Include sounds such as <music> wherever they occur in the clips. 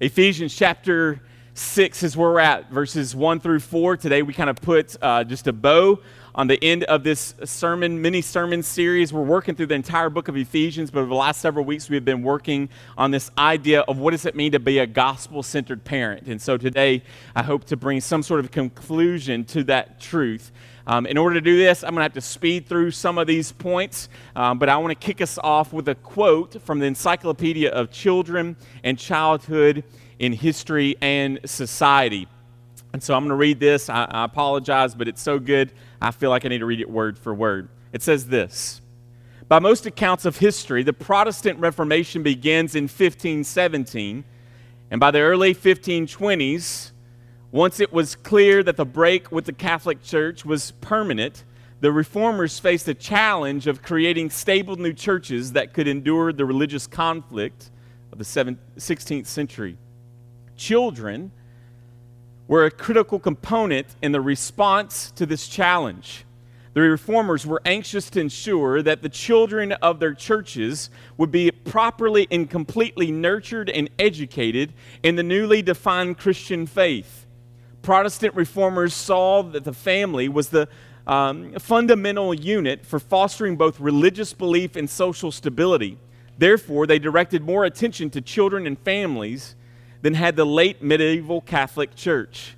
Ephesians chapter 6 is where we're at, verses 1 through 4. Today we kind of put uh, just a bow on the end of this sermon, mini sermon series. We're working through the entire book of Ephesians, but over the last several weeks we've been working on this idea of what does it mean to be a gospel centered parent. And so today I hope to bring some sort of conclusion to that truth. Um, in order to do this, I'm going to have to speed through some of these points, um, but I want to kick us off with a quote from the Encyclopedia of Children and Childhood in History and Society. And so I'm going to read this. I, I apologize, but it's so good, I feel like I need to read it word for word. It says this By most accounts of history, the Protestant Reformation begins in 1517, and by the early 1520s, once it was clear that the break with the Catholic Church was permanent, the reformers faced a challenge of creating stable new churches that could endure the religious conflict of the 16th century. Children were a critical component in the response to this challenge. The reformers were anxious to ensure that the children of their churches would be properly and completely nurtured and educated in the newly defined Christian faith. Protestant reformers saw that the family was the um, fundamental unit for fostering both religious belief and social stability. Therefore, they directed more attention to children and families than had the late medieval Catholic Church.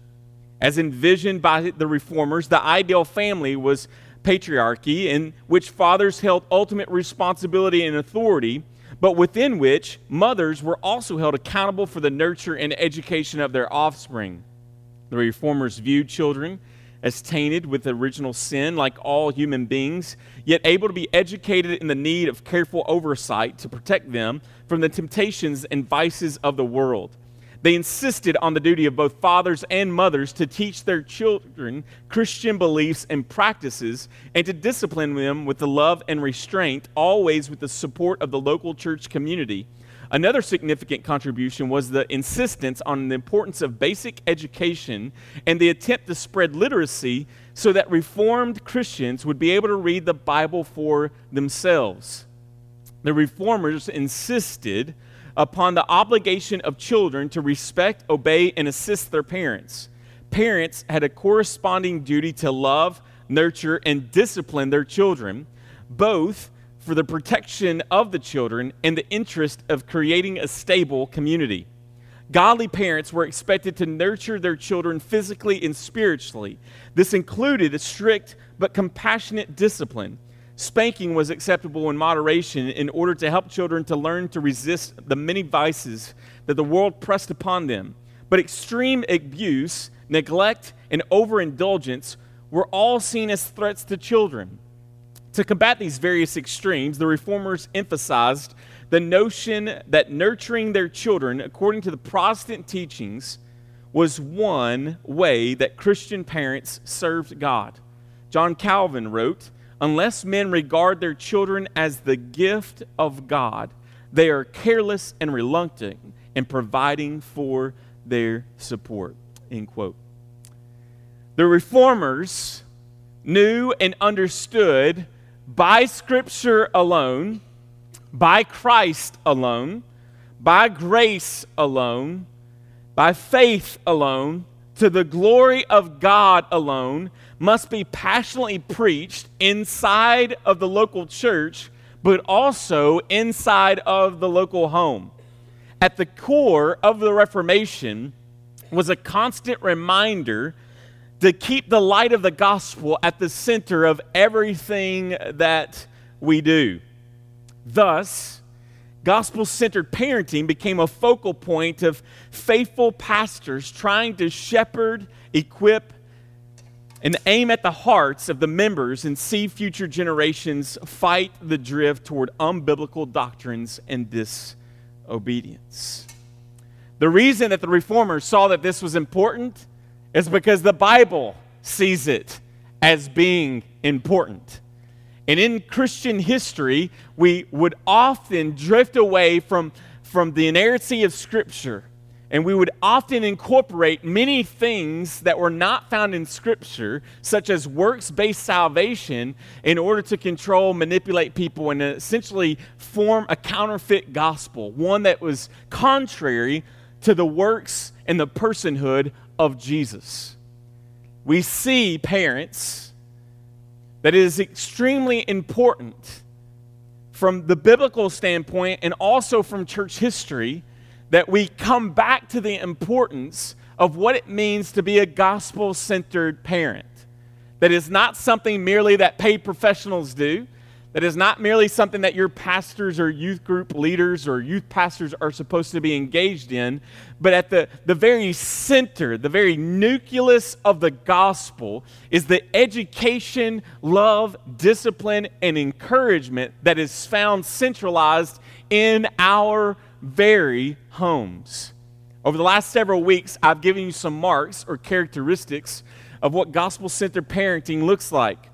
As envisioned by the reformers, the ideal family was patriarchy, in which fathers held ultimate responsibility and authority, but within which mothers were also held accountable for the nurture and education of their offspring. The reformers viewed children as tainted with original sin, like all human beings, yet able to be educated in the need of careful oversight to protect them from the temptations and vices of the world. They insisted on the duty of both fathers and mothers to teach their children Christian beliefs and practices and to discipline them with the love and restraint, always with the support of the local church community Another significant contribution was the insistence on the importance of basic education and the attempt to spread literacy so that Reformed Christians would be able to read the Bible for themselves. The Reformers insisted upon the obligation of children to respect, obey, and assist their parents. Parents had a corresponding duty to love, nurture, and discipline their children, both for the protection of the children and the interest of creating a stable community. Godly parents were expected to nurture their children physically and spiritually. This included a strict but compassionate discipline. Spanking was acceptable in moderation in order to help children to learn to resist the many vices that the world pressed upon them. But extreme abuse, neglect, and overindulgence were all seen as threats to children. To combat these various extremes, the reformers emphasized the notion that nurturing their children, according to the Protestant teachings, was one way that Christian parents served God. John Calvin wrote, Unless men regard their children as the gift of God, they are careless and reluctant in providing for their support. End quote. The reformers knew and understood by Scripture alone, by Christ alone, by grace alone, by faith alone, to the glory of God alone, must be passionately preached inside of the local church, but also inside of the local home. At the core of the Reformation was a constant reminder to keep the light of the gospel at the center of everything that we do. Thus, gospel centered parenting became a focal point of faithful pastors trying to shepherd, equip, and aim at the hearts of the members and see future generations fight the drift toward unbiblical doctrines and disobedience. The reason that the reformers saw that this was important is because the Bible sees it as being important. And in Christian history, we would often drift away from, from the inerrancy of Scripture. And we would often incorporate many things that were not found in Scripture, such as works based salvation, in order to control, manipulate people, and essentially form a counterfeit gospel, one that was contrary to the works and the personhood of Jesus. We see, parents, that it is extremely important from the biblical standpoint and also from church history that we come back to the importance of what it means to be a gospel centered parent. That is not something merely that paid professionals do. That is not merely something that your pastors or youth group leaders or youth pastors are supposed to be engaged in, but at the, the very center, the very nucleus of the gospel is the education, love, discipline, and encouragement that is found centralized in our very homes. Over the last several weeks, I've given you some marks or characteristics of what gospel centered parenting looks like.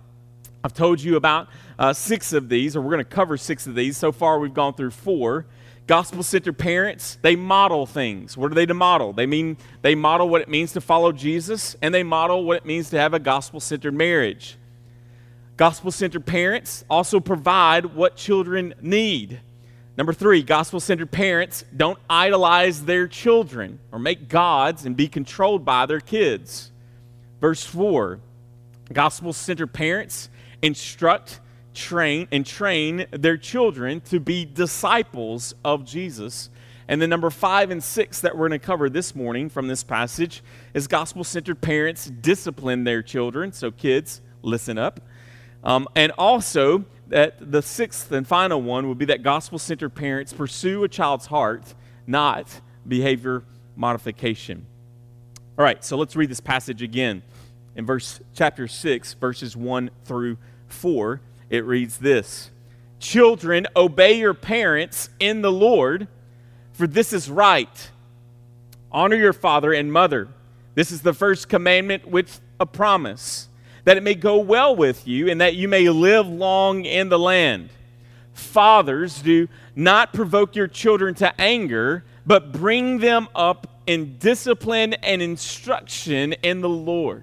I've told you about uh, six of these, or we're going to cover six of these. So far, we've gone through four. Gospel centered parents, they model things. What are they model? They mean they model what it means to follow Jesus, and they model what it means to have a gospel centered marriage. Gospel centered parents also provide what children need. Number three, gospel centered parents don't idolize their children or make gods and be controlled by their kids. Verse four, gospel centered parents instruct, train, and train their children to be disciples of Jesus. And then number five and six that we're going to cover this morning from this passage is gospel centered parents discipline their children. So, kids, listen up. Um, and also, that the sixth and final one would be that gospel centered parents pursue a child's heart, not behavior modification. All right, so let's read this passage again. In verse chapter 6, verses 1 through 4, it reads this Children, obey your parents in the Lord, for this is right. Honor your father and mother. This is the first commandment with a promise that it may go well with you and that you may live long in the land. Fathers, do not provoke your children to anger, but bring them up in discipline and instruction in the Lord.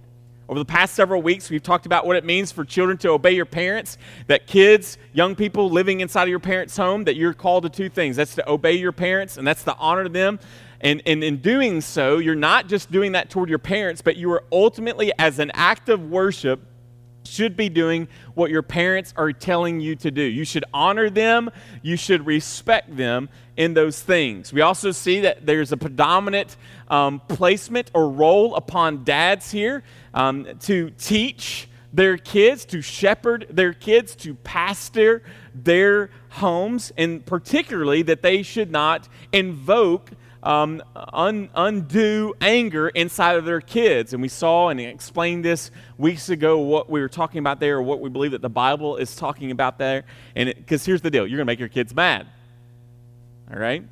Over the past several weeks, we've talked about what it means for children to obey your parents, that kids, young people living inside of your parents' home, that you're called to two things. That's to obey your parents, and that's to honor them. And, and in doing so, you're not just doing that toward your parents, but you are ultimately, as an act of worship, should be doing what your parents are telling you to do. You should honor them, you should respect them in those things. We also see that there's a predominant um, placement or role upon dads here um, to teach their kids, to shepherd their kids, to pastor their homes, and particularly that they should not invoke um, un, undue anger inside of their kids. And we saw and explained this weeks ago what we were talking about there, what we believe that the Bible is talking about there. And because here's the deal you're going to make your kids mad. All right?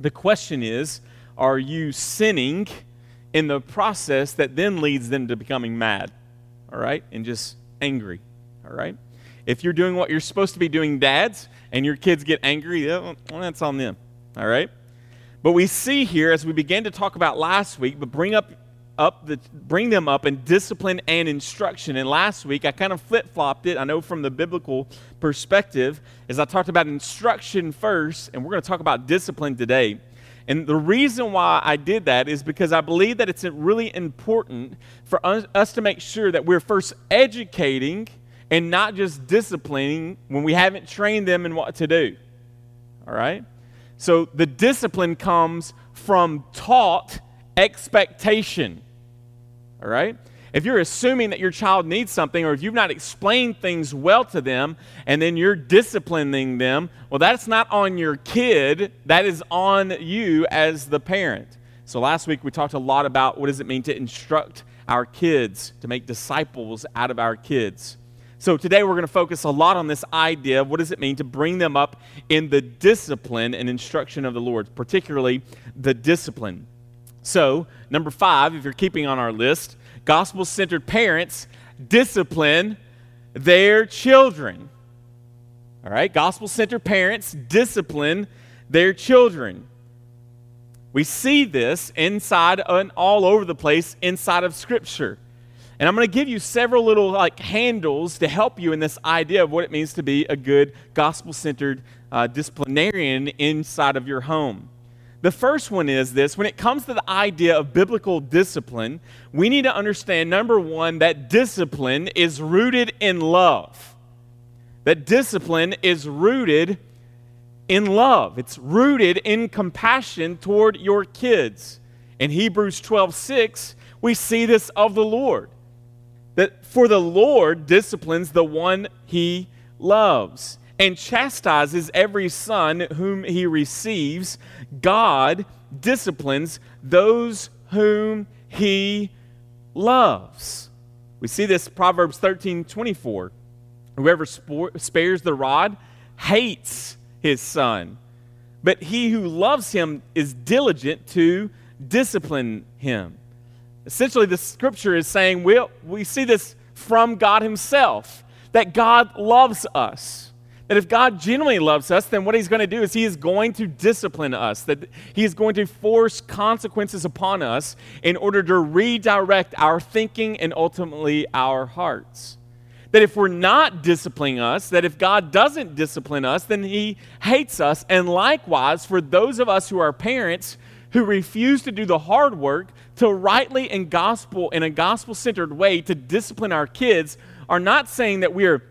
The question is are you sinning in the process that then leads them to becoming mad? All right? And just angry. All right? If you're doing what you're supposed to be doing, dads, and your kids get angry, well, that's on them. All right? But we see here, as we began to talk about last week, but bring up up the, bring them up in discipline and instruction. And last week, I kind of flip flopped it. I know from the biblical perspective, as I talked about instruction first, and we're going to talk about discipline today. And the reason why I did that is because I believe that it's really important for us, us to make sure that we're first educating and not just disciplining when we haven't trained them in what to do. All right? So the discipline comes from taught expectation. All right? If you're assuming that your child needs something, or if you've not explained things well to them, and then you're disciplining them, well, that's not on your kid, that is on you as the parent. So last week we talked a lot about what does it mean to instruct our kids, to make disciples out of our kids. So today we're going to focus a lot on this idea of what does it mean to bring them up in the discipline and instruction of the Lord, particularly the discipline. So, number five, if you're keeping on our list, gospel centered parents discipline their children. All right, gospel centered parents discipline their children. We see this inside and all over the place inside of Scripture. And I'm going to give you several little like handles to help you in this idea of what it means to be a good gospel-centered uh, disciplinarian inside of your home. The first one is this when it comes to the idea of biblical discipline, we need to understand number one, that discipline is rooted in love. That discipline is rooted in love, it's rooted in compassion toward your kids. In Hebrews 12 6, we see this of the Lord. That for the Lord disciplines the one he loves and chastises every son whom he receives. God disciplines those whom he loves. We see this Proverbs 13 24. Whoever spares the rod hates his son, but he who loves him is diligent to discipline him. Essentially, the scripture is saying we we see this from God himself that God loves us. That if God genuinely loves us, then what he's going to do is he is going to discipline us, that he is going to force consequences upon us in order to redirect our thinking and ultimately our hearts. That if we're not disciplining us, that if God doesn't discipline us, then he hates us. And likewise, for those of us who are parents who refuse to do the hard work to rightly and gospel in a gospel centered way to discipline our kids, are not saying that we are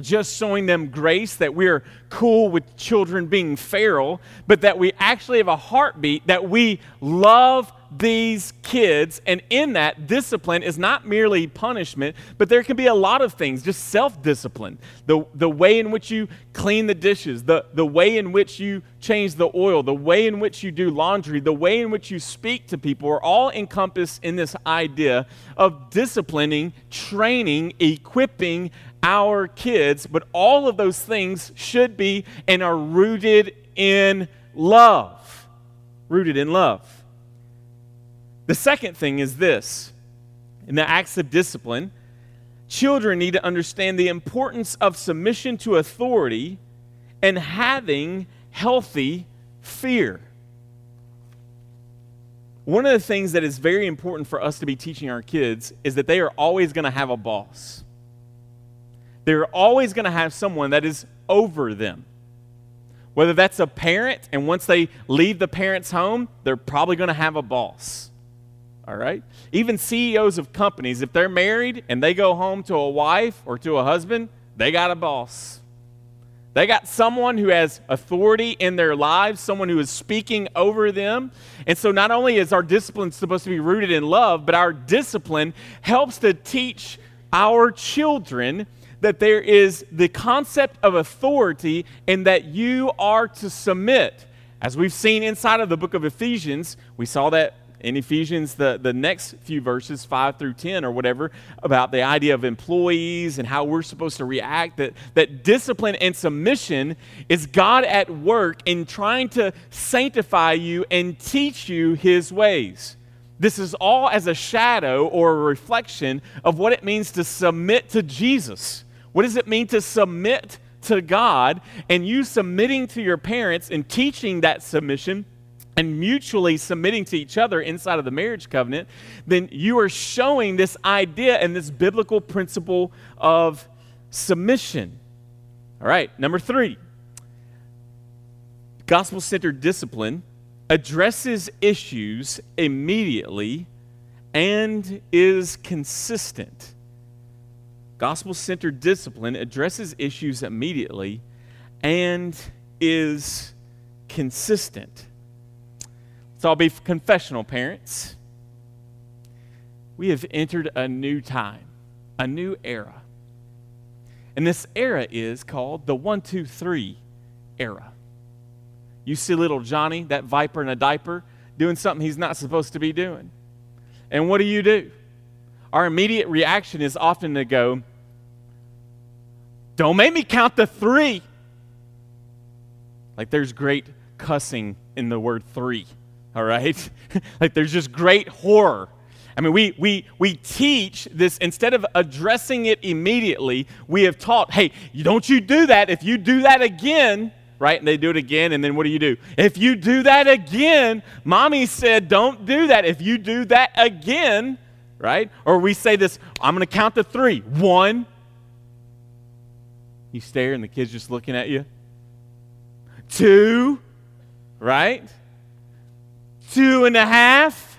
just showing them grace, that we're cool with children being feral, but that we actually have a heartbeat, that we love these kids. And in that, discipline is not merely punishment, but there can be a lot of things, just self discipline. The, the way in which you clean the dishes, the, the way in which you change the oil, the way in which you do laundry, the way in which you speak to people are all encompassed in this idea of disciplining, training, equipping our kids. But all of those things should be and are rooted in love. Rooted in love. The second thing is this in the acts of discipline, children need to understand the importance of submission to authority and having healthy fear. One of the things that is very important for us to be teaching our kids is that they are always going to have a boss. They're always going to have someone that is over them. Whether that's a parent, and once they leave the parent's home, they're probably going to have a boss all right? Even CEOs of companies, if they're married and they go home to a wife or to a husband, they got a boss. They got someone who has authority in their lives, someone who is speaking over them. And so, not only is our discipline supposed to be rooted in love, but our discipline helps to teach our children that there is the concept of authority and that you are to submit. As we've seen inside of the book of Ephesians, we saw that in Ephesians, the, the next few verses, 5 through 10 or whatever, about the idea of employees and how we're supposed to react, that, that discipline and submission is God at work in trying to sanctify you and teach you his ways. This is all as a shadow or a reflection of what it means to submit to Jesus. What does it mean to submit to God? And you submitting to your parents and teaching that submission and mutually submitting to each other inside of the marriage covenant, then you are showing this idea and this biblical principle of submission. All right, number three gospel centered discipline addresses issues immediately and is consistent. Gospel centered discipline addresses issues immediately and is consistent. So I'll be confessional, parents. We have entered a new time, a new era. And this era is called the one, two, three era. You see little Johnny, that viper in a diaper, doing something he's not supposed to be doing. And what do you do? Our immediate reaction is often to go, Don't make me count the three. Like there's great cussing in the word three all right? <laughs> like there's just great horror. I mean, we, we, we teach this instead of addressing it immediately, we have taught, hey, don't you do that. If you do that again, right? And they do it again, and then what do you do? If you do that again, mommy said, don't do that. If you do that again, right? Or we say this, I'm going to count to three. One. You stare, and the kid's just looking at you. Two, right? Two and a half.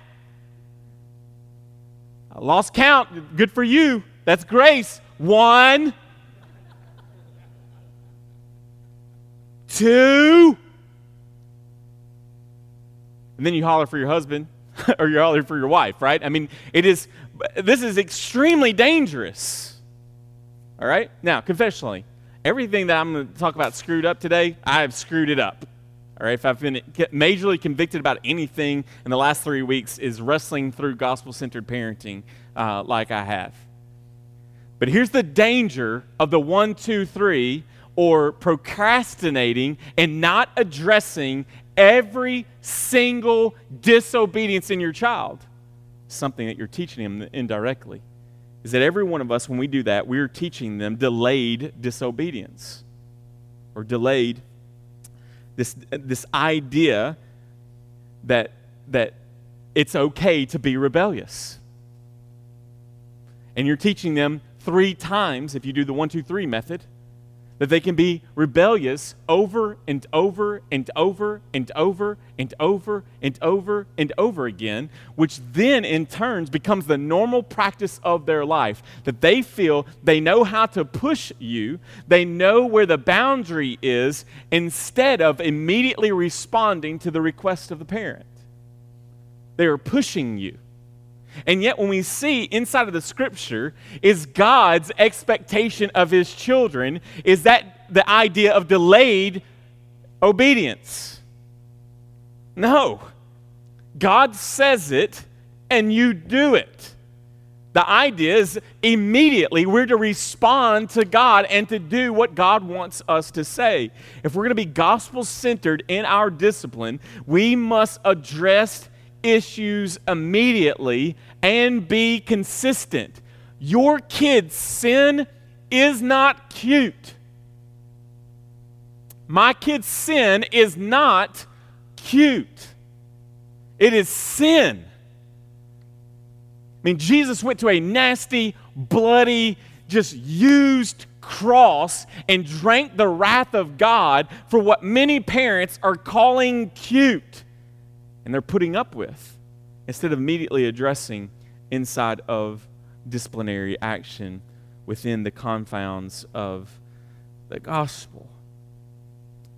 I lost count. Good for you. That's grace. One, two, and then you holler for your husband <laughs> or you holler for your wife, right? I mean, it is, this is extremely dangerous. All right? Now, confessionally, everything that I'm going to talk about screwed up today, I have screwed it up. All right, if I've been majorly convicted about anything in the last three weeks, is wrestling through gospel centered parenting uh, like I have. But here's the danger of the one, two, three, or procrastinating and not addressing every single disobedience in your child. Something that you're teaching them indirectly. Is that every one of us, when we do that, we're teaching them delayed disobedience or delayed this, this idea that, that it's okay to be rebellious. And you're teaching them three times, if you do the one, two, three method, that they can be rebellious over and over and over and over and over and over and over again, which then in turns becomes the normal practice of their life. That they feel they know how to push you, they know where the boundary is, instead of immediately responding to the request of the parent. They are pushing you. And yet, when we see inside of the scripture, is God's expectation of his children, is that the idea of delayed obedience? No. God says it, and you do it. The idea is immediately we're to respond to God and to do what God wants us to say. If we're going to be gospel centered in our discipline, we must address issues immediately and be consistent. Your kid's sin is not cute. My kid's sin is not cute. It is sin. I mean, Jesus went to a nasty, bloody, just used cross and drank the wrath of God for what many parents are calling cute and they're putting up with instead of immediately addressing inside of disciplinary action within the confounds of the gospel.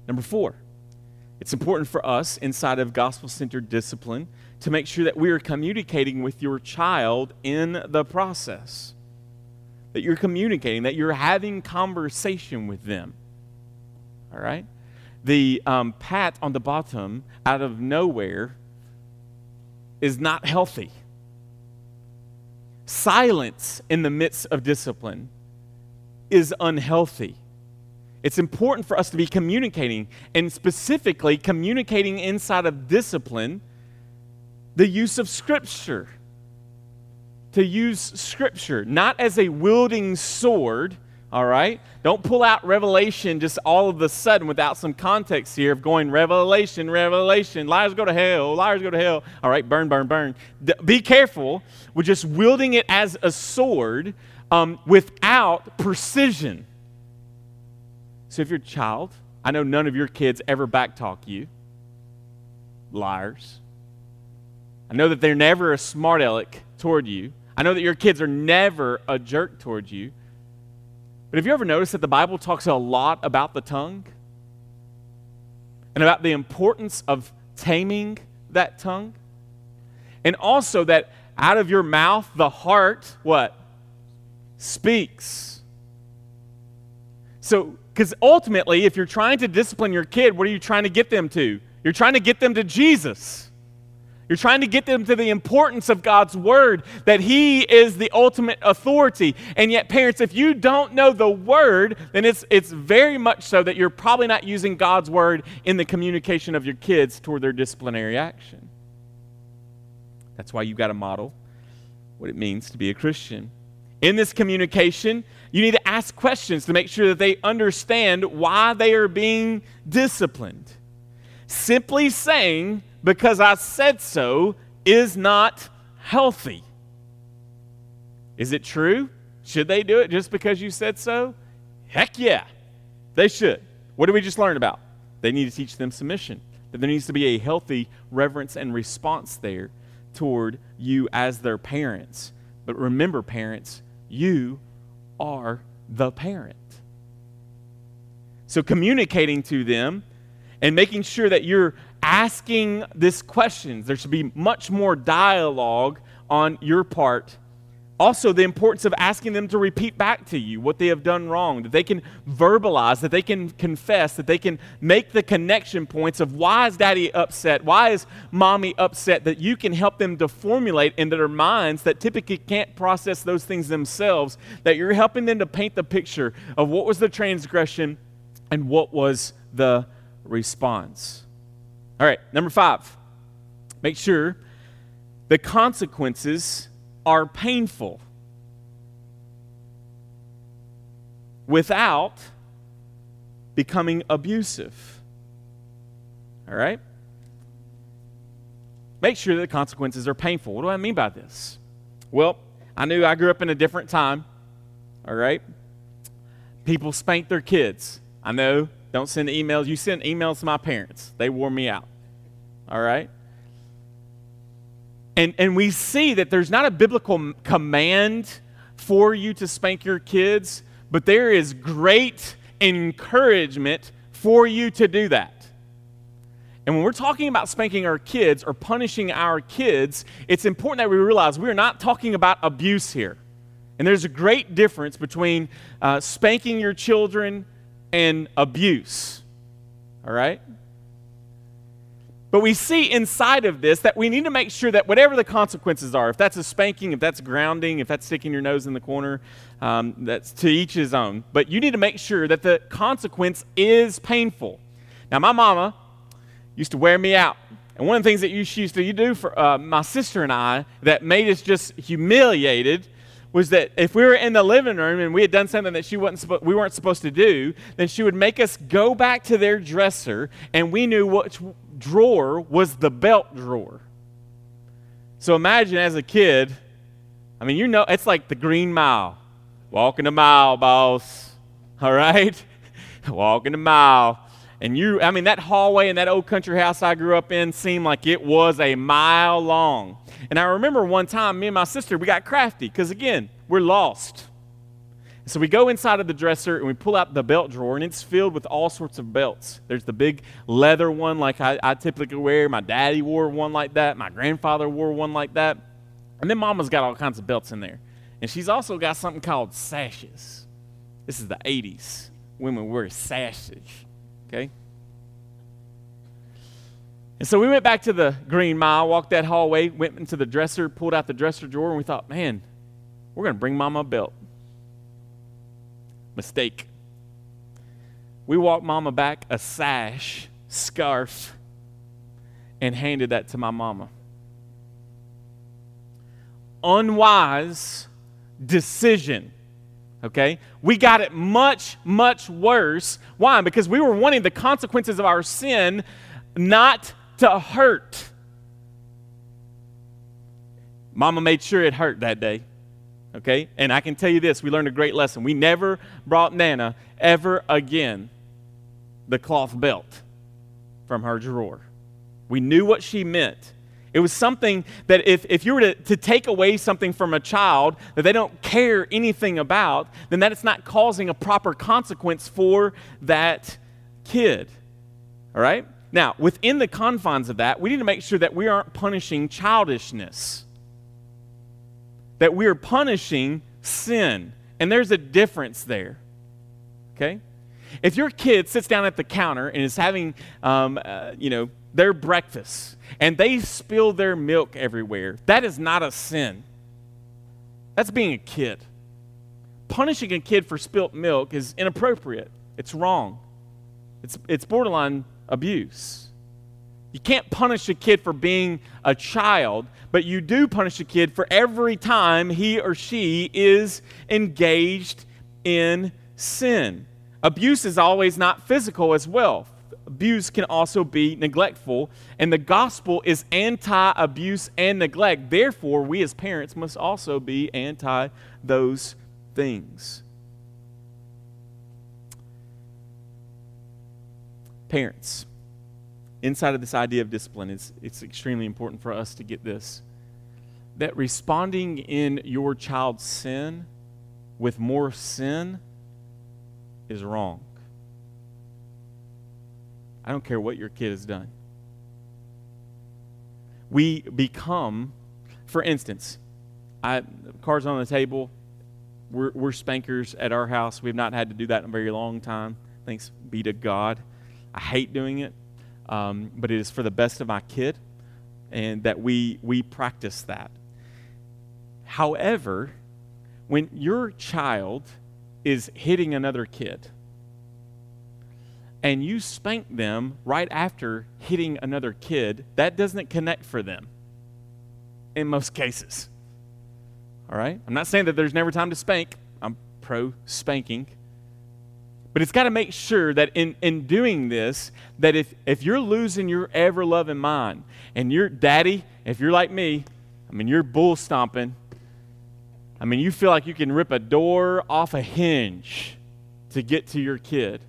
Number four, it's important for us inside of gospel centered discipline to make sure that we are communicating with your child in the process. That you're communicating, that you're having conversation with them. All right? The um, pat on the bottom out of nowhere is not healthy. Silence in the midst of discipline is unhealthy. It's important for us to be communicating, and specifically communicating inside of discipline the use of Scripture. To use Scripture, not as a wielding sword all right? Don't pull out Revelation just all of a sudden without some context here of going Revelation, Revelation, liars go to hell, liars go to hell. All right, burn, burn, burn. D- be careful with just wielding it as a sword um, without precision. So if you're a child, I know none of your kids ever backtalk you. Liars. I know that they're never a smart aleck toward you. I know that your kids are never a jerk toward you. But have you ever noticed that the Bible talks a lot about the tongue? And about the importance of taming that tongue? And also that out of your mouth, the heart, what? Speaks. So, because ultimately, if you're trying to discipline your kid, what are you trying to get them to? You're trying to get them to Jesus. You're trying to get them to the importance of God's word, that He is the ultimate authority. And yet, parents, if you don't know the word, then it's, it's very much so that you're probably not using God's word in the communication of your kids toward their disciplinary action. That's why you've got to model what it means to be a Christian. In this communication, you need to ask questions to make sure that they understand why they are being disciplined. Simply saying, because I said so is not healthy. Is it true? Should they do it just because you said so? Heck yeah, they should. What did we just learn about? They need to teach them submission. that there needs to be a healthy reverence and response there toward you as their parents. But remember, parents, you are the parent. So communicating to them and making sure that you're asking this questions. There should be much more dialogue on your part also, the importance of asking them to repeat back to you what they have done wrong, that they can verbalize, that they can confess, that they can make the connection points of why is daddy upset, why is mommy upset, that you can help them to formulate into their minds that typically can't process those things themselves, that you're helping them to paint the picture of what was the transgression and what was the response. All right, number five, make sure the consequences are painful without becoming abusive. All right? Make sure that the consequences are painful. What do I mean by this? Well, I knew I grew up in a different time. All right? People spank their kids. I know. Don't send emails. You send emails to my parents. They wore me out. All right? And, and we see that there's not a biblical command for you to spank your kids, but there is great encouragement for you to do that. And when we're talking about spanking our kids or punishing our kids, it's important that we realize we are not talking about abuse here. And there's a great difference between uh, spanking your children and abuse. All right? But we see inside of this that we need to make sure that whatever the consequences are, if that's a spanking, if that's grounding, if that's sticking your nose in the corner, um, that's to each his own. But you need to make sure that the consequence is painful. Now, my mama used to wear me out. And one of the things that she used to do for uh, my sister and I that made us just humiliated was that if we were in the living room and we had done something that she wasn't we weren't supposed to do, then she would make us go back to their dresser, and we knew which drawer was the belt drawer. So imagine as a kid, I mean, you know, it's like the Green Mile, walking a mile, boss. All right, <laughs> walking a mile. And you, I mean, that hallway in that old country house I grew up in seemed like it was a mile long. And I remember one time, me and my sister, we got crafty because, again, we're lost. So we go inside of the dresser and we pull out the belt drawer, and it's filled with all sorts of belts. There's the big leather one, like I, I typically wear. My daddy wore one like that. My grandfather wore one like that. And then mama's got all kinds of belts in there. And she's also got something called sashes. This is the 80s. Women wear sashes. Okay? And so we went back to the Green Mile, walked that hallway, went into the dresser, pulled out the dresser drawer, and we thought, man, we're going to bring Mama a belt. Mistake. We walked Mama back a sash, scarf, and handed that to my mama. Unwise decision okay? We got it much, much worse. Why? Because we were wanting the consequences of our sin not to hurt. Mama made sure it hurt that day, okay? And I can tell you this we learned a great lesson. We never brought Nana ever again the cloth belt from her drawer. We knew what she meant. It was something that if, if you were to, to take away something from a child that they don't care anything about, then that it's not causing a proper consequence for that kid. All right? Now, within the confines of that, we need to make sure that we aren't punishing childishness, that we are punishing sin. And there's a difference there. Okay? If your kid sits down at the counter and is having, um, uh, you know, their breakfast and they spill their milk everywhere, that is not a sin. That's being a kid. Punishing a kid for spilt milk is inappropriate. It's wrong. It's, it's borderline abuse. You can't punish a kid for being a child, but you do punish a kid for every time he or she is engaged in sin. Abuse is always not physical as well abuse can also be neglectful, and the gospel is anti abuse and neglect. Therefore, we as parents must also be anti those things. Parents, inside of this idea of discipline, it's, it's extremely important for us to get this that responding in your child's sin with more sin is wrong. I don't care what your kid has done. We become, for instance, I, cards on the table. We're, we're spankers at our house. We've not had to do that in a very long time. Thanks be to God. I hate doing it, um, but it is for the best of my kid, and that we we practice that. However, when your child is hitting another kid, and you spank them right after hitting another kid, that doesn't connect for them in most cases. All right? I'm not saying that there's never time to spank. I'm pro spanking. But it's got to make sure that in, in doing this, that if, if you're losing your ever loving mind and your daddy, if you're like me, I mean, you're bull stomping. I mean, you feel like you can rip a door off a hinge to get to your kid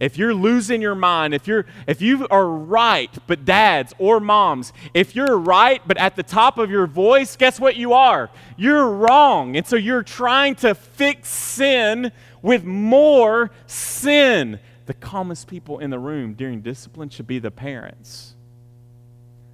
if you're losing your mind, if you're if you are right, but dads or moms, if you're right but at the top of your voice, guess what you are? You're wrong. And so you're trying to fix sin with more sin. The calmest people in the room during discipline should be the parents.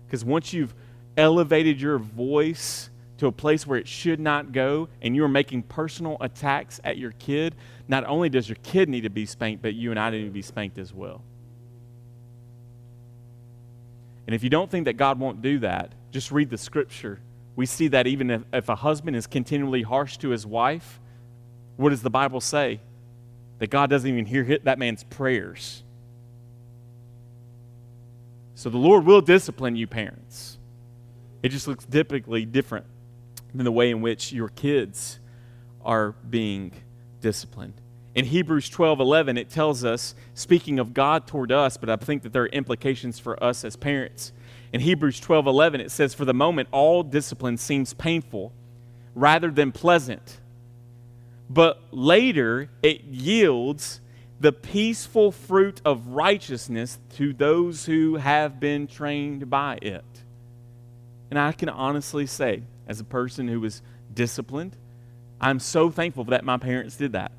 Because once you've elevated your voice to a place where it should not go and you're making personal attacks at your kid, not only does your kid need to be spanked, but you and I need to be spanked as well. And if you don't think that God won't do that, just read the scripture. We see that even if, if a husband is continually harsh to his wife, what does the Bible say? That God doesn't even hear that man's prayers. So the Lord will discipline you, parents. It just looks typically different than the way in which your kids are being disciplined. In Hebrews 12 11, it tells us, speaking of God toward us, but I think that there are implications for us as parents. In Hebrews 12 11, it says, For the moment, all discipline seems painful rather than pleasant. But later, it yields the peaceful fruit of righteousness to those who have been trained by it. And I can honestly say, as a person who was disciplined, I'm so thankful that my parents did that.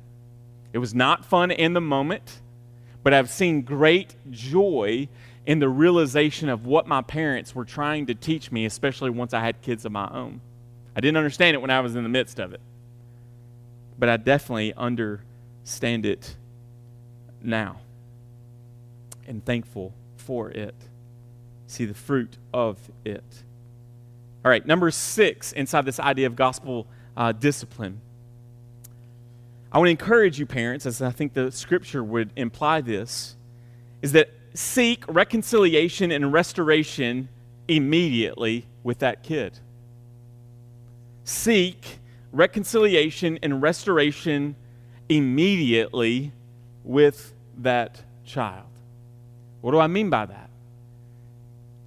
It was not fun in the moment, but I've seen great joy in the realization of what my parents were trying to teach me, especially once I had kids of my own. I didn't understand it when I was in the midst of it, but I definitely understand it now and thankful for it. See the fruit of it. All right, number six inside this idea of gospel uh, discipline. I want to encourage you, parents, as I think the scripture would imply this, is that seek reconciliation and restoration immediately with that kid. Seek reconciliation and restoration immediately with that child. What do I mean by that?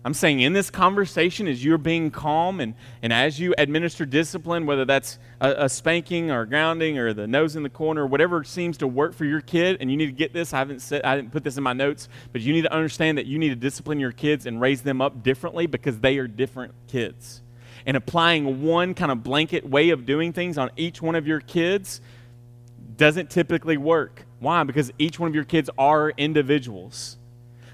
I'm saying in this conversation, as you're being calm and, and as you administer discipline, whether that's a, a, spanking or grounding or the nose in the corner, or whatever seems to work for your kid, and you need to get this. I haven't said I didn't put this in my notes, but you need to understand that you need to discipline your kids and raise them up differently because they are different kids. And applying one kind of blanket way of doing things on each one of your kids doesn't typically work. Why? Because each one of your kids are individuals.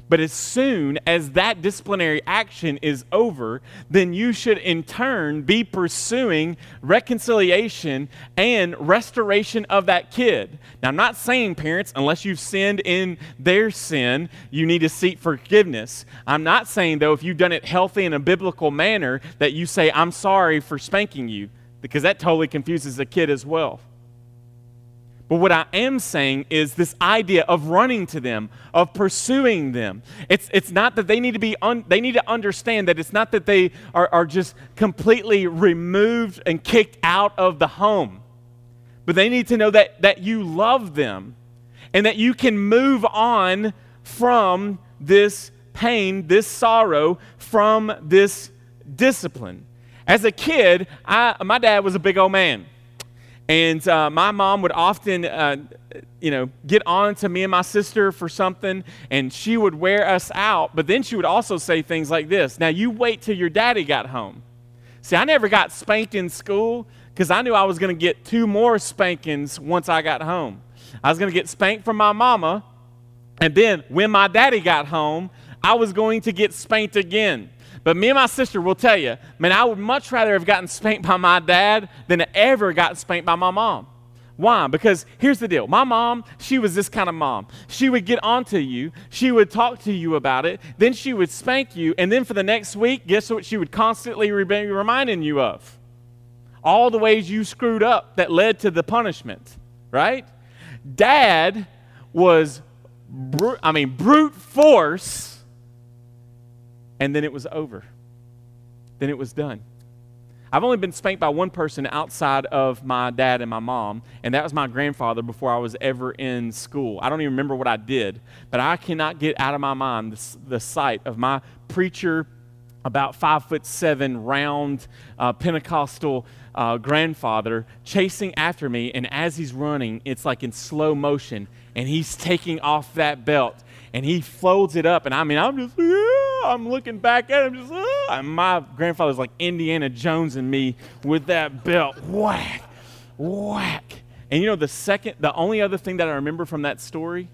But as soon as that disciplinary action is over, then you should in turn be pursuing reconciliation and restoration of that kid. Now, I'm not saying, parents, unless you've sinned in their sin, you need to seek forgiveness. I'm not saying, though, if you've done it healthy in a biblical manner, that you say, I'm sorry for spanking you, because that totally confuses the kid as well. But what I am saying is this idea of running to them, of pursuing them. It's, it's not that they need to be, un, they need to understand that it's not that they are, are just completely removed and kicked out of the home. But they need to know that, that you love them and that you can move on from this pain, this sorrow, from this discipline. As a kid, I, my dad was a big old man. And uh, my mom would often, uh, you know, get on to me and my sister for something, and she would wear us out. But then she would also say things like this Now, you wait till your daddy got home. See, I never got spanked in school because I knew I was going to get two more spankings once I got home. I was going to get spanked from my mama, and then when my daddy got home, I was going to get spanked again. But me and my sister will tell you, man, I would much rather have gotten spanked by my dad than ever got spanked by my mom. Why? Because here's the deal. My mom, she was this kind of mom. She would get onto you, she would talk to you about it, then she would spank you, and then for the next week, guess what she would constantly be reminding you of? All the ways you screwed up that led to the punishment, right? Dad was, br- I mean, brute force and then it was over. Then it was done. I've only been spanked by one person outside of my dad and my mom, and that was my grandfather before I was ever in school. I don't even remember what I did, but I cannot get out of my mind the, the sight of my preacher, about five foot seven, round uh, Pentecostal uh, grandfather, chasing after me, and as he's running, it's like in slow motion, and he's taking off that belt and he folds it up, and I mean, I'm just, I'm looking back at him, just, ah. and my grandfather's like Indiana Jones and me with that belt, whack, whack. And you know, the second, the only other thing that I remember from that story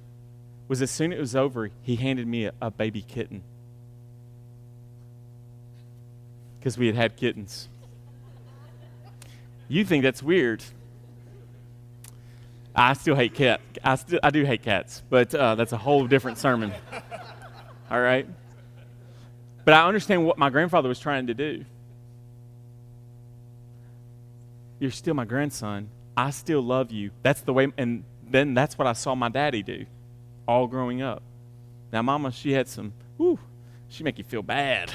was as soon as it was over, he handed me a, a baby kitten. Because we had had kittens. You think that's weird. I still hate cats. I, I do hate cats, but uh, that's a whole different sermon. All right? But I understand what my grandfather was trying to do. You're still my grandson. I still love you. That's the way, and then that's what I saw my daddy do all growing up. Now, mama, she had some, whoo, she make you feel bad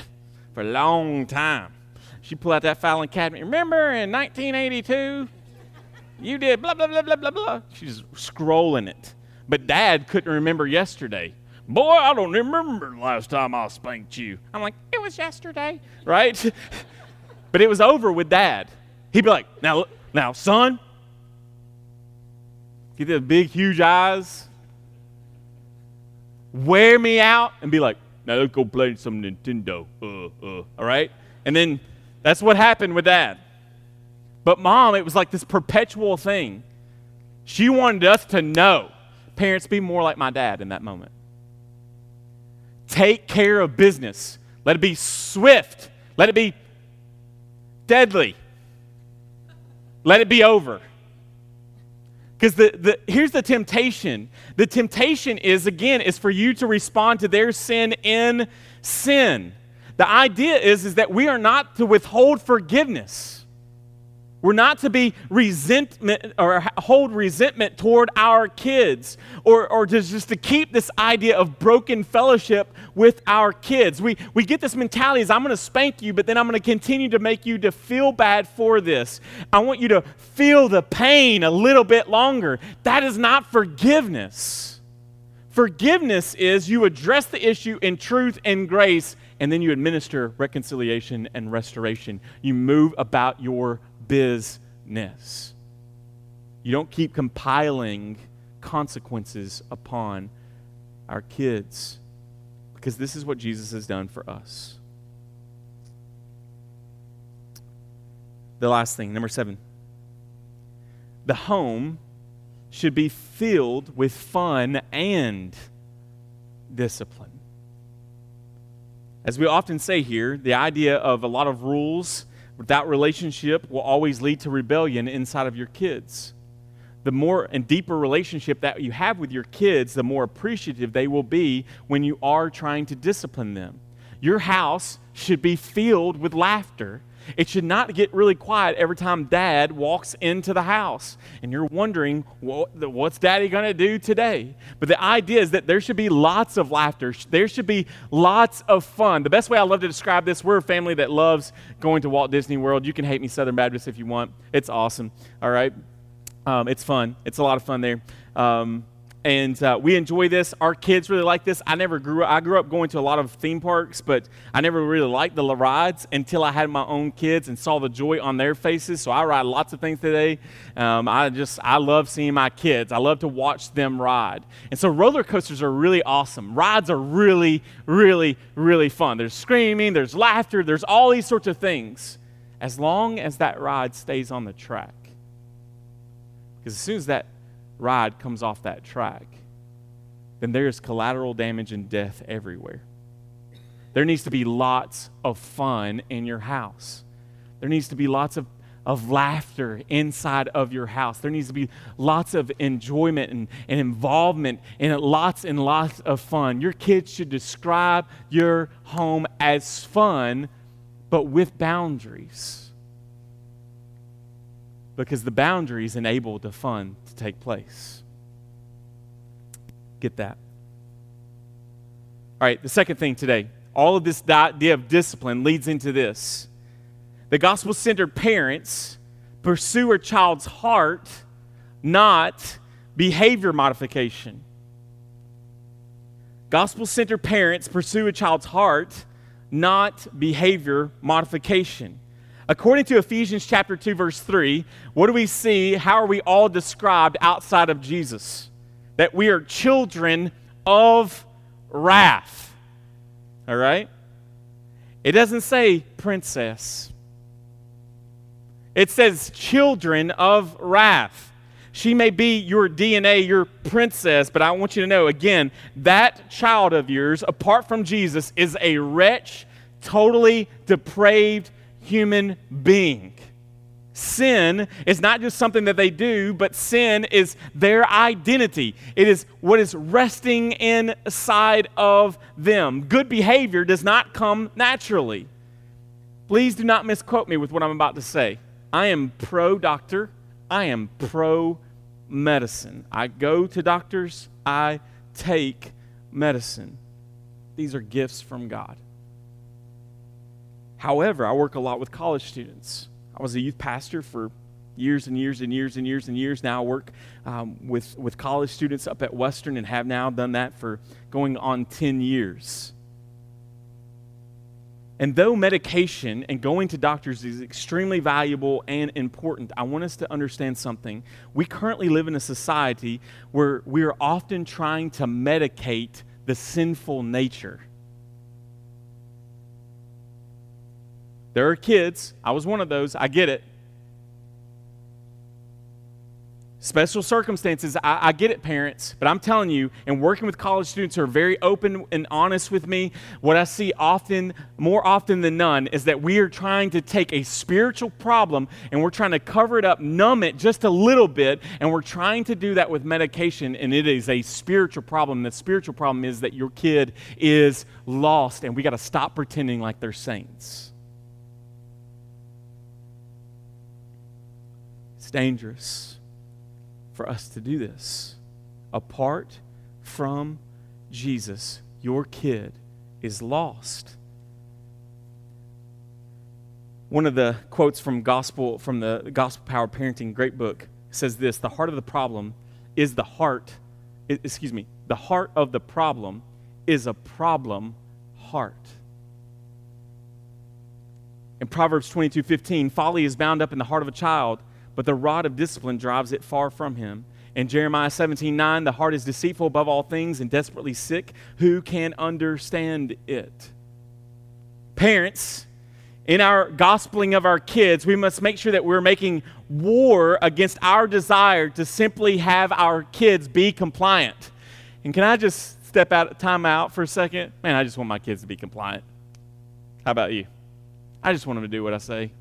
for a long time. She pulled out that filing cabinet. Remember in 1982? You did blah, blah, blah, blah, blah, blah. She's scrolling it. But dad couldn't remember yesterday. Boy, I don't remember the last time I spanked you. I'm like, it was yesterday, right? <laughs> but it was over with dad. He'd be like, now, now, son, get the big, huge eyes, wear me out, and be like, now let's go play some Nintendo. Uh, uh, all right? And then that's what happened with dad. But mom, it was like this perpetual thing. She wanted us to know. Parents, be more like my dad in that moment. Take care of business. Let it be swift. Let it be deadly. Let it be over. Because the, the, here's the temptation. The temptation is, again, is for you to respond to their sin in sin. The idea is, is that we are not to withhold forgiveness. We're not to be resentment or hold resentment toward our kids or, or just, just to keep this idea of broken fellowship with our kids. We, we get this mentality is I'm going to spank you, but then I'm going to continue to make you to feel bad for this. I want you to feel the pain a little bit longer. That is not forgiveness. Forgiveness is you address the issue in truth and grace, and then you administer reconciliation and restoration. You move about your business. You don't keep compiling consequences upon our kids because this is what Jesus has done for us. The last thing, number seven. The home should be filled with fun and discipline. As we often say here, the idea of a lot of rules Without relationship will always lead to rebellion inside of your kids. The more and deeper relationship that you have with your kids, the more appreciative they will be when you are trying to discipline them. Your house should be filled with laughter it should not get really quiet every time dad walks into the house and you're wondering, what, what's daddy going to do today? But the idea is that there should be lots of laughter, there should be lots of fun. The best way I love to describe this, we're a family that loves going to Walt Disney World. You can hate me, Southern Baptist, if you want. It's awesome, all right? Um, it's fun, it's a lot of fun there. Um, and uh, we enjoy this. Our kids really like this. I never grew up, I grew up going to a lot of theme parks, but I never really liked the rides until I had my own kids and saw the joy on their faces. So I ride lots of things today. Um, I just, I love seeing my kids. I love to watch them ride. And so roller coasters are really awesome. Rides are really, really, really fun. There's screaming, there's laughter, there's all these sorts of things as long as that ride stays on the track. Because as soon as that ride comes off that track, then there's collateral damage and death everywhere. There needs to be lots of fun in your house. There needs to be lots of, of laughter inside of your house. There needs to be lots of enjoyment and, and involvement and lots and lots of fun. Your kids should describe your home as fun, but with boundaries. Because the boundaries enable the fun take place. Get that. All right, the second thing today all of this idea of discipline leads into this. The gospel centered parents pursue a child's heart, not behavior modification. Gospel centered parents pursue a child's heart, not behavior modification. According to Ephesians chapter 2 verse 3, what do we see? How are we all described outside of Jesus? That we are children of wrath. All right? It doesn't say princess. It says children of wrath. She may be your DNA, your princess, but I want you to know again, that child of yours, apart from Jesus, is a wretch, totally depraved human being. Sin is not just something that they do, but sin is their identity. It is what is resting inside of them. Good behavior does not come naturally. Please do not misquote me with what I'm about to say. I am pro doctor, I am pro medicine. I go to doctors, I take medicine. These are gifts from God. However, I work a lot with college students. I was a youth pastor for years and years and years and years and years. Now I work um, with, with college students up at Western and have now done that for going on 10 years. And though medication and going to doctors is extremely valuable and important, I want us to understand something. We currently live in a society where we are often trying to medicate the sinful nature. There are kids. I was one of those. I get it. Special circumstances, I, I, get it, parents, but I'm telling you, and working with college students who are very open and honest with me, what I see often, more often than none, is that we are trying to take a spiritual problem and we're trying to cover it up, numb it just a little bit, and we're trying to do that with medication, and it is a spiritual problem. The spiritual problem is that your kid is lost, and we got to stop pretending like they're saints. It's dangerous for us to do this. Apart from Jesus, your kid is lost. One of the quotes from gospel from the Gospel Power Parenting great book says this, the heart of the problem is the heart excuse me, the heart of the problem is a problem heart. In Proverbs 22:15, folly is bound up in the heart of a child, but the rod of discipline drives it far from him. In Jeremiah 17 9, the heart is deceitful above all things and desperately sick. Who can understand it? Parents, in our gospeling of our kids, we must make sure that we're making war against our desire to simply have our kids be compliant. And can I just step out time out for a second? Man, I just want my kids to be compliant. How about you? I just want them to do what I say.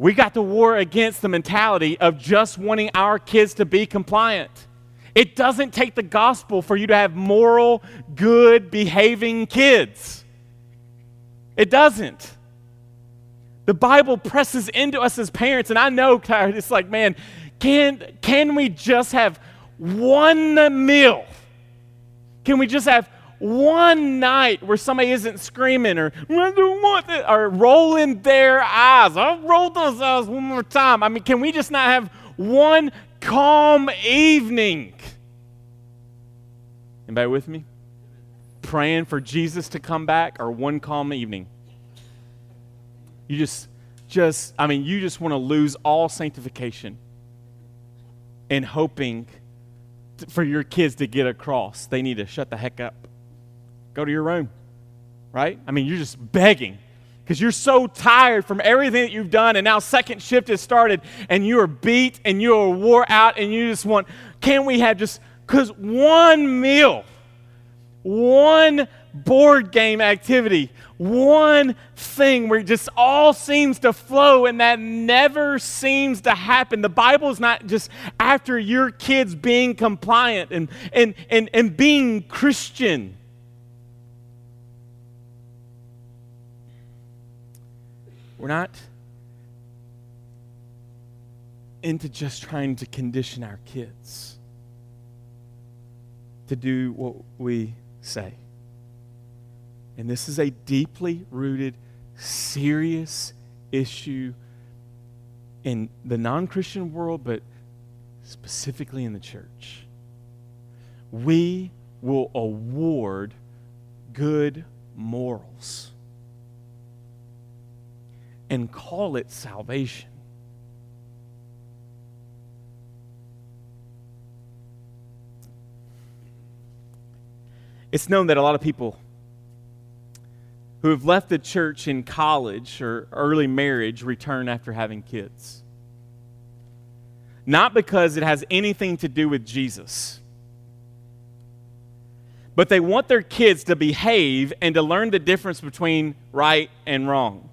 We got to war against the mentality of just wanting our kids to be compliant. It doesn't take the gospel for you to have moral, good behaving kids. It doesn't. The Bible presses into us as parents, and I know it's like, man, can, can we just have one meal? Can we just have one night where somebody isn't screaming or, or rolling their eyes. I'll roll those eyes one more time. I mean, can we just not have one calm evening? Anybody with me? Praying for Jesus to come back or one calm evening? You just, just, I mean, you just want to lose all sanctification and hoping for your kids to get across. They need to shut the heck up. Go to your room, right? I mean, you're just begging because you're so tired from everything that you've done, and now second shift has started, and you are beat and you are wore out, and you just want, can we have just, because one meal, one board game activity, one thing where it just all seems to flow and that never seems to happen. The Bible is not just after your kids being compliant and, and, and, and being Christian. We're not into just trying to condition our kids to do what we say. And this is a deeply rooted, serious issue in the non Christian world, but specifically in the church. We will award good morals and call it salvation. It's known that a lot of people who have left the church in college or early marriage return after having kids. Not because it has anything to do with Jesus, but they want their kids to behave and to learn the difference between right and wrong.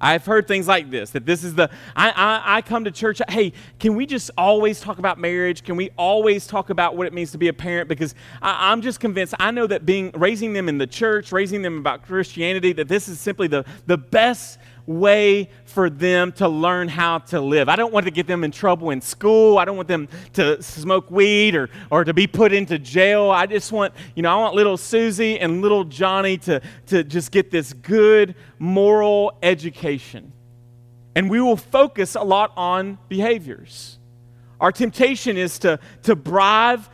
I've heard things like this that this is the, I, I, I, come to church, hey, can we just always talk about marriage? Can we always talk about what it means to be a parent? Because I, I'm just convinced, I know that being, raising them in the church, raising them about Christianity, that this is simply the, the best way for them to learn how to live. I don't want to get them in trouble in school. I don't want them to smoke weed or, or to be put into jail. I just want, you know, I want little Susie and little Johnny to, to just get this good moral education. And we will focus a lot on behaviors. Our temptation is to, to bribe,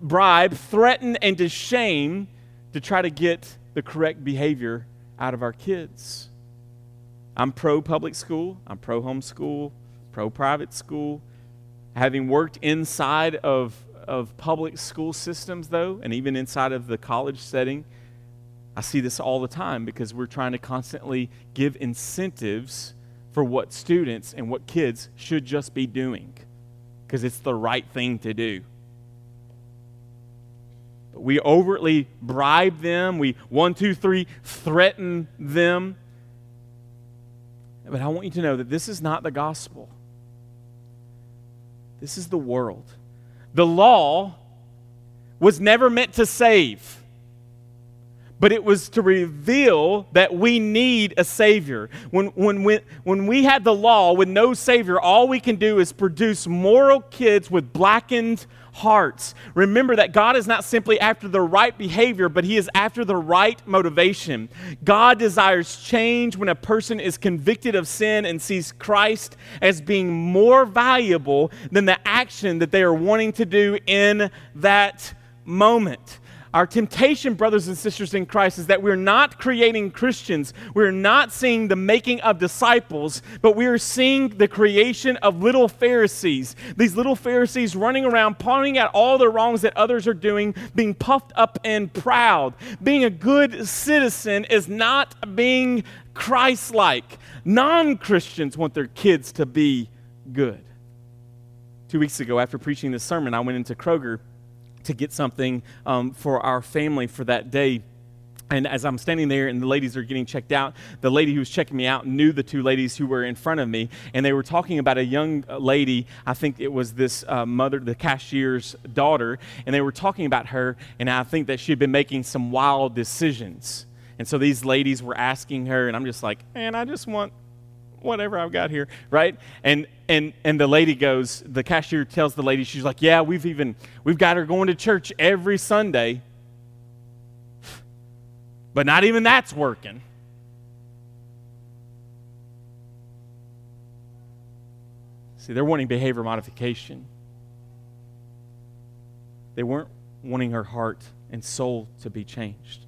bribe, threaten, and to shame to try to get the correct behavior out of our kids. I'm pro public school, I'm pro homeschool, pro private school. Having worked inside of, of public school systems, though, and even inside of the college setting, I see this all the time because we're trying to constantly give incentives for what students and what kids should just be doing because it's the right thing to do. But we overtly bribe them, we one, two, three, threaten them but I want you to know that this is not the gospel. This is the world. The law was never meant to save, but it was to reveal that we need a Savior. When, when, when, when we had the law with no Savior, all we can do is produce moral kids with blackened hearts. Remember that God is not simply after the right behavior, but He is after the right motivation. God desires change when a person is convicted of sin and sees Christ as being more valuable than the action that they are wanting to do in that moment. Our temptation, brothers and sisters in Christ, is that we're not creating Christians. We're not seeing the making of disciples, but we are seeing the creation of little Pharisees. These little Pharisees running around, pointing out all the wrongs that others are doing, being puffed up and proud. Being a good citizen is not being Christ like. Non Christians want their kids to be good. Two weeks ago, after preaching this sermon, I went into Kroger to get something um, for our family for that day. And as I'm standing there and the ladies are getting checked out, the lady who was checking me out knew the two ladies who were in front of me, and they were talking about a young lady. I think it was this uh, mother, the cashier's daughter, and they were talking about her, and I think that she had been making some wild decisions. And so these ladies were asking her, and I'm just like, man, I just want whatever I've got here, right? And and and the lady goes, the cashier tells the lady, she's like, yeah, we've even we've got her going to church every Sunday. But not even that's working. See, they're wanting behavior modification. They weren't wanting her heart and soul to be changed.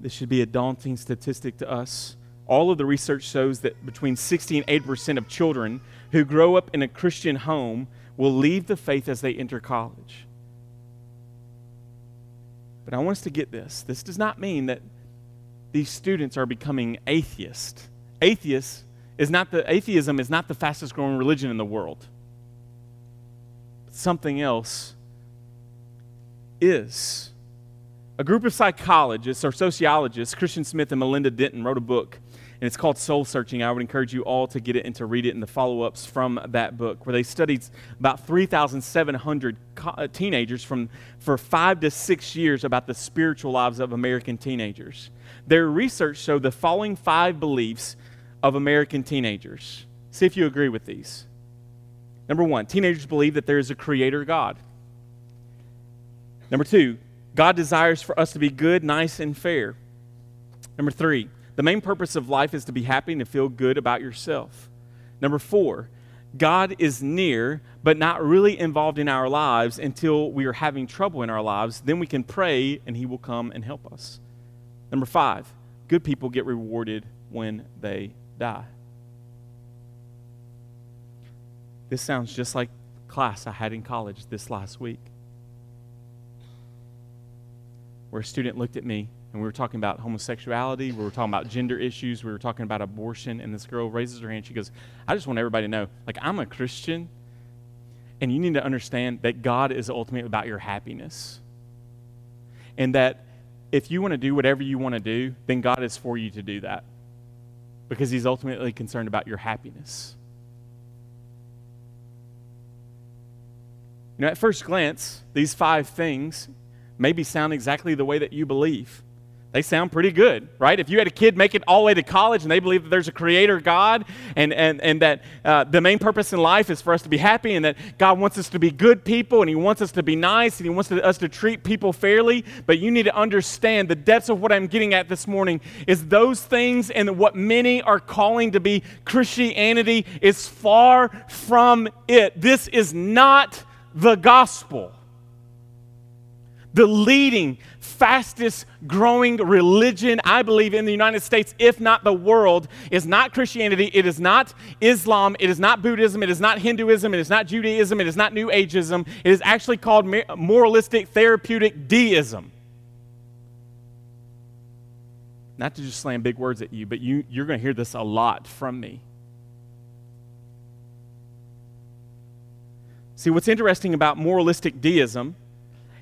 This should be a daunting statistic to us. All of the research shows that between 60 and 80% of children who grow up in a Christian home will leave the faith as they enter college. But I want us to get this. This does not mean that these students are becoming atheists. Atheists is not the atheism is not the fastest growing religion in the world. Something else is. A group of psychologists or sociologists, Christian Smith and Melinda Denton, wrote a book, and it's called Soul Searching. I would encourage you all to get it and to read it in the follow ups from that book, where they studied about 3,700 co- uh, teenagers from, for five to six years about the spiritual lives of American teenagers. Their research showed the following five beliefs of American teenagers. See if you agree with these. Number one, teenagers believe that there is a creator God. Number two, God desires for us to be good, nice, and fair. Number three, the main purpose of life is to be happy and to feel good about yourself. Number four, God is near, but not really involved in our lives until we are having trouble in our lives. Then we can pray and He will come and help us. Number five, good people get rewarded when they die. This sounds just like class I had in college this last week, where a student looked at me and we were talking about homosexuality, we were talking about gender issues, we were talking about abortion, and this girl raises her hand. She goes, I just want everybody to know, like, I'm a Christian, and you need to understand that God is ultimately about your happiness. And that if you want to do whatever you want to do, then God is for you to do that because He's ultimately concerned about your happiness. You know, at first glance, these five things maybe sound exactly the way that you believe. They sound pretty good, right? If you had a kid make it all the way to college and they believe that there's a creator God and, and, and that uh, the main purpose in life is for us to be happy and that God wants us to be good people and He wants us to be nice and He wants to, us to treat people fairly. But you need to understand the depths of what I'm getting at this morning is those things and what many are calling to be Christianity is far from it. This is not the gospel. The leading, fastest growing religion, I believe, in the United States, if not the world, is not Christianity. It is not Islam. It is not Buddhism. It is not Hinduism. It is not Judaism. It is not New Ageism. It is actually called moralistic therapeutic deism. Not to just slam big words at you, but you, you're going to hear this a lot from me. See, what's interesting about moralistic deism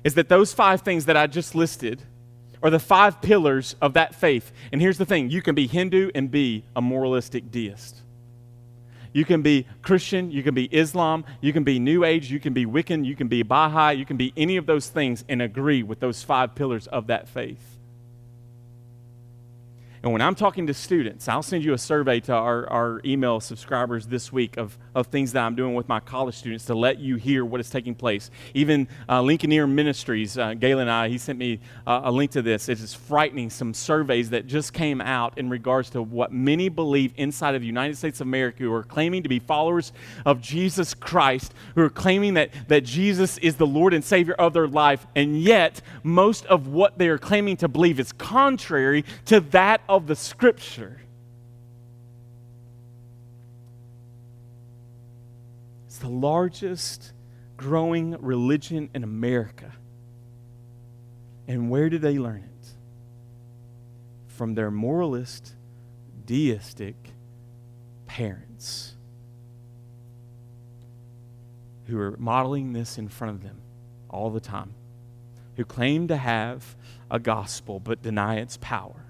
is that those five things that I just listed are the five pillars of that faith. And here's the thing you can be Hindu and be a moralistic deist. You can be Christian, you can be Islam, you can be New Age, you can be Wiccan, you can be Baha'i, you can be any of those things and agree with those five pillars of that faith. And when I'm talking to students, I'll send you a survey to our, our email subscribers this week of, of things that I'm doing with my college students to let you hear what is taking place. Even uh, Lincoln Ministries, uh, Galen and I, he sent me uh, a link to this. It is frightening, some surveys that just came out in regards to what many believe inside of the United States of America who are claiming to be followers of Jesus Christ, who are claiming that, that Jesus is the Lord and Savior of their life, and yet most of what they are claiming to believe is contrary to that of the Scripture. It's the largest growing religion in America. And where did they learn it? From their moralist, deistic parents who are modeling this in front of them all the time, who claim to have a gospel but deny its power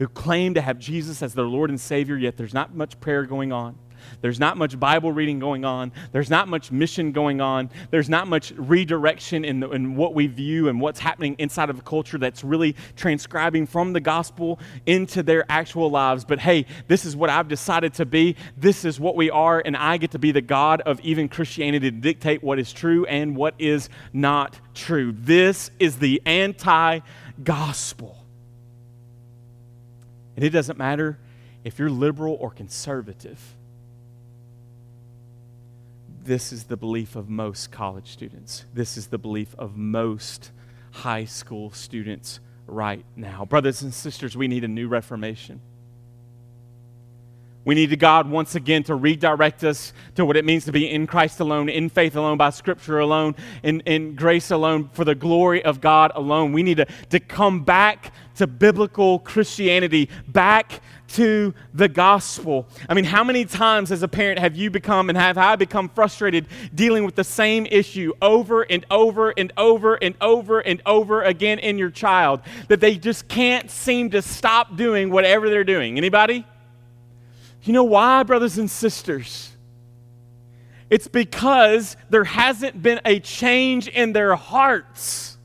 who claim to have Jesus as their Lord and Savior, yet there's not much prayer going on. There's not much Bible reading going on. There's not much mission going on. There's not much redirection in, the, in what we view and what's happening inside of a culture that's really transcribing from the gospel into their actual lives. But hey, this is what I've decided to be. This is what we are, and I get to be the God of even Christianity to dictate what is true and what is not true. This is the anti gospel. And it doesn't matter if you're liberal or conservative. This is the belief of most college students. This is the belief of most high school students right now. Brothers and sisters, we need a new reformation. We need God once again to redirect us to what it means to be in Christ alone, in faith alone, by Scripture alone, in, in grace alone, for the glory of God alone. We need to, to come back to biblical Christianity, back to the gospel. I mean, how many times as a parent have you become and have I become frustrated dealing with the same issue over and over and over and over and over again in your child that they just can't seem to stop doing whatever they're doing? Anybody? You know why, brothers and sisters? It's because there hasn't been a change in their hearts.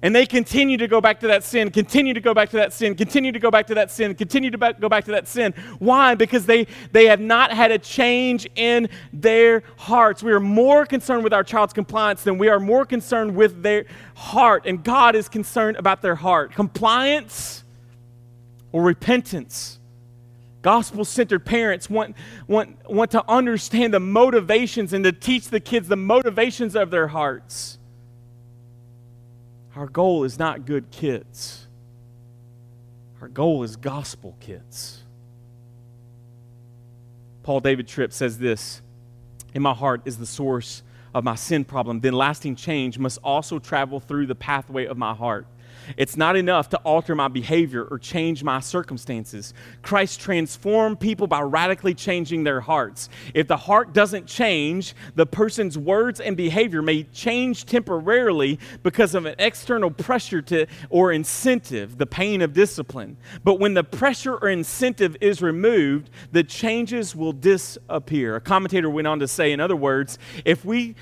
And they continue to go back to that sin, continue to go back to that sin, continue to go back to that sin, continue to go back to that sin. Why? Because they, they have not had a change in their hearts. We are more concerned with our child's compliance than we are more concerned with their heart. And God is concerned about their heart. Compliance or repentance? Gospel centered parents want, want, want to understand the motivations and to teach the kids the motivations of their hearts. Our goal is not good kids, our goal is gospel kids. Paul David Tripp says this In my heart is the source of my sin problem, then lasting change must also travel through the pathway of my heart. It's not enough to alter my behavior or change my circumstances. Christ transformed people by radically changing their hearts. If the heart doesn't change, the person's words and behavior may change temporarily because of an external pressure to or incentive, the pain of discipline. But when the pressure or incentive is removed, the changes will disappear. A commentator went on to say, in other words, if we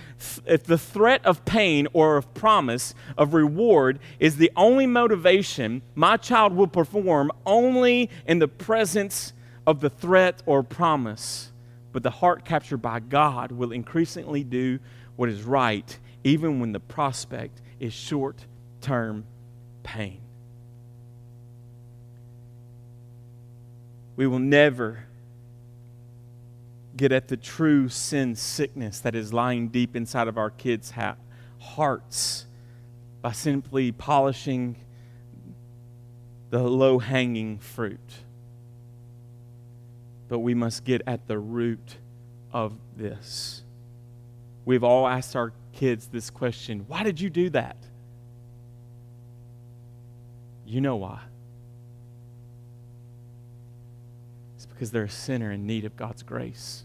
if the threat of pain or of promise of reward is the only only motivation my child will perform only in the presence of the threat or promise. But the heart captured by God will increasingly do what is right, even when the prospect is short term pain. We will never get at the true sin sickness that is lying deep inside of our kids' ha- hearts by simply polishing the low hanging fruit. But we must get at the root of this. We've all asked our kids this question Why did you do that? You know why. It's because they're a sinner in need of God's grace.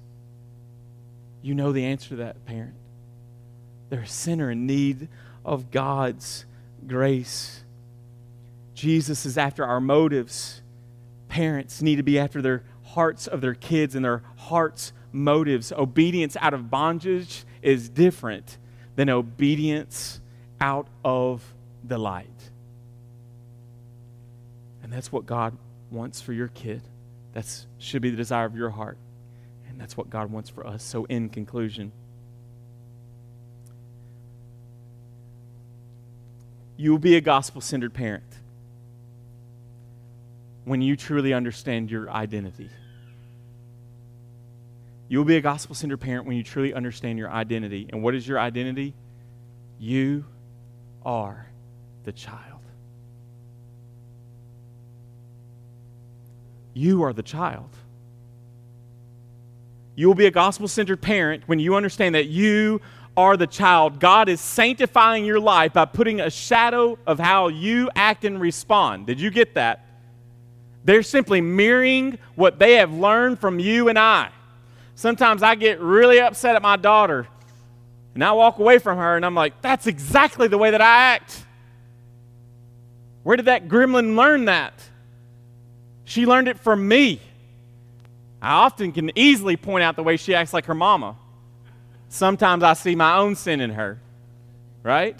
You know the answer to that, parent. They're a sinner in need of God's grace. Jesus is after our motives. Parents need to be after their hearts of their kids and their hearts' motives. Obedience out of bondage is different than obedience out of delight. And that's what God wants for your kid. That should be the desire of your heart. And that's what God wants for us. So, in conclusion, You will be a gospel centered parent when you truly understand your identity. You will be a gospel centered parent when you truly understand your identity. And what is your identity? You are the child. You are the child. You will be a gospel centered parent when you understand that you are the child, God is sanctifying your life by putting a shadow of how you act and respond. Did you get that? They're simply mirroring what they have learned from you and I. Sometimes I get really upset at my daughter and I walk away from her and I'm like, that's exactly the way that I act. Where did that gremlin learn that? She learned it from me. I often can easily point out the way she acts like her mama. Sometimes I see my own sin in her, right?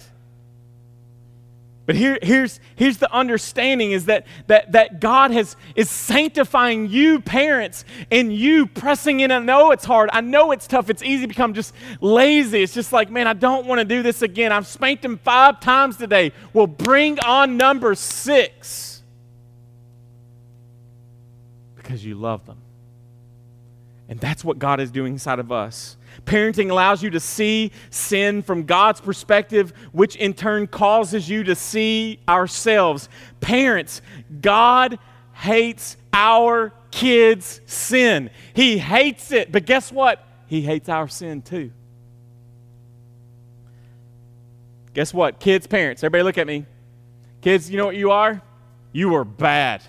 But here, here's, here's the understanding is that, that, that God has, is sanctifying you, parents, and you pressing in. I know it's hard. I know it's tough. It's easy to become just lazy. It's just like, man, I don't want to do this again. I've spanked him five times today. Well, bring on number six because you love them. And that's what God is doing inside of us. Parenting allows you to see sin from God's perspective, which in turn causes you to see ourselves. Parents, God hates our kids' sin. He hates it, but guess what? He hates our sin too. Guess what? Kids, parents, everybody look at me. Kids, you know what you are? You are bad.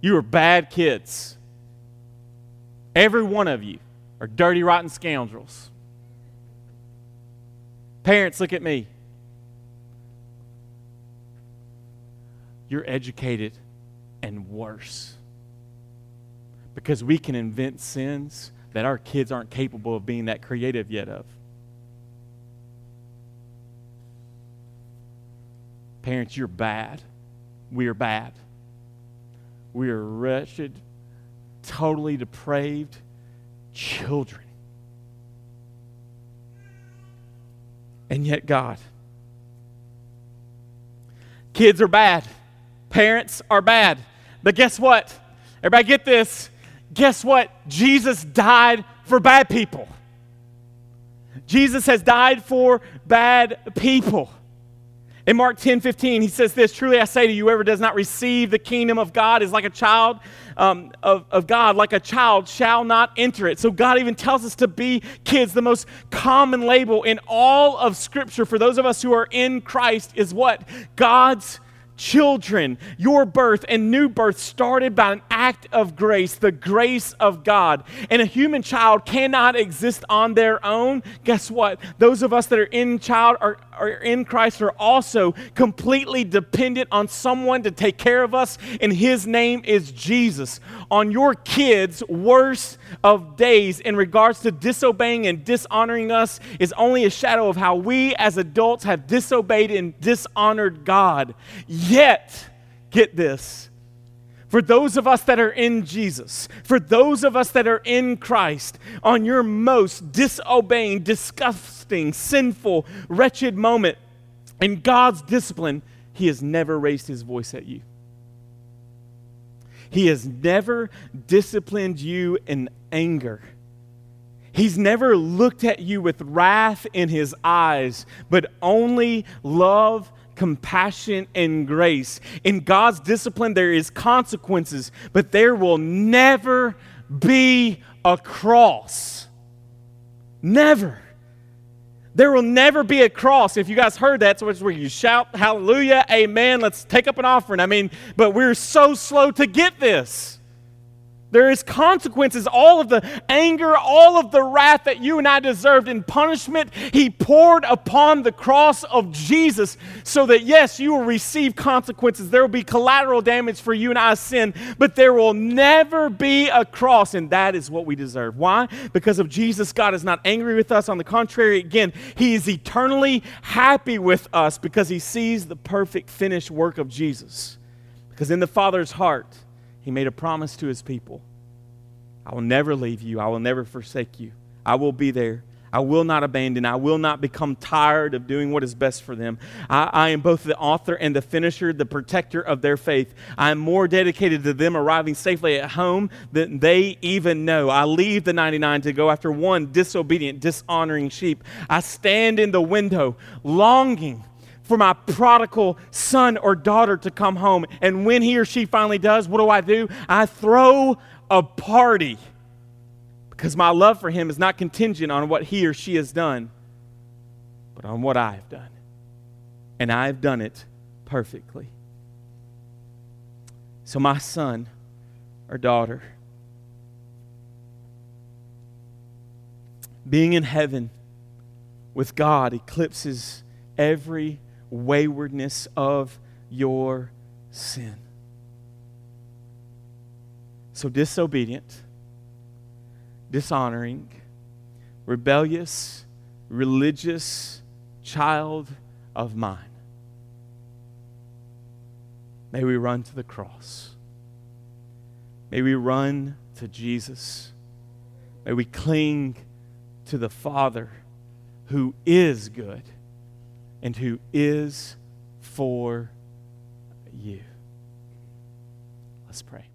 You are bad kids. Every one of you are dirty, rotten scoundrels. Parents, look at me. You're educated and worse. Because we can invent sins that our kids aren't capable of being that creative yet of. Parents, you're bad. We are bad. We are wretched, totally depraved, children. And yet, God. Kids are bad. Parents are bad. But guess what? Everybody get this. Guess what? Jesus died for bad people. Jesus has died for bad people. In Mark 10 15, he says this Truly I say to you, whoever does not receive the kingdom of God is like a child um, of, of God, like a child shall not enter it. So God even tells us to be kids. The most common label in all of Scripture for those of us who are in Christ is what? God's children, your birth and new birth started by an act of grace, the grace of God. And a human child cannot exist on their own. Guess what? Those of us that are in child are, are in Christ are also completely dependent on someone to take care of us, and his name is Jesus. On your kids' worst of days in regards to disobeying and dishonoring us is only a shadow of how we as adults have disobeyed and dishonored God. Yet, get this. For those of us that are in Jesus, for those of us that are in Christ, on your most disobeying, disgusting, sinful, wretched moment in God's discipline, He has never raised His voice at you. He has never disciplined you in anger. He's never looked at you with wrath in his eyes, but only love compassion, and grace. In God's discipline, there is consequences, but there will never be a cross. Never. There will never be a cross. If you guys heard that, so it's where you shout hallelujah, amen, let's take up an offering. I mean, but we're so slow to get this. There is consequences. All of the anger, all of the wrath that you and I deserved in punishment, He poured upon the cross of Jesus so that, yes, you will receive consequences. There will be collateral damage for you and I's sin, but there will never be a cross, and that is what we deserve. Why? Because of Jesus, God is not angry with us. On the contrary, again, He is eternally happy with us because He sees the perfect finished work of Jesus. Because in the Father's heart, he made a promise to his people I will never leave you, I will never forsake you. I will be there. I will not abandon. I will not become tired of doing what is best for them. I, I, am both the author and the finisher, the protector of their faith. I am more dedicated to them arriving safely at home than they even know. I leave the 99 to go after one disobedient, dishonoring sheep. I stand in the window, longing for my prodigal son or daughter to come home. And when he or she finally does, what do I do? I throw a party because my love for him is not contingent on what he or she has done, but on what I have done. And I have done it perfectly. So, my son or daughter, being in heaven with God eclipses every waywardness of your sin. So disobedient, dishonoring, rebellious, religious child of mine. May we run to the cross. May we run to Jesus. May we cling to the Father who is good and who is for you. Let's pray.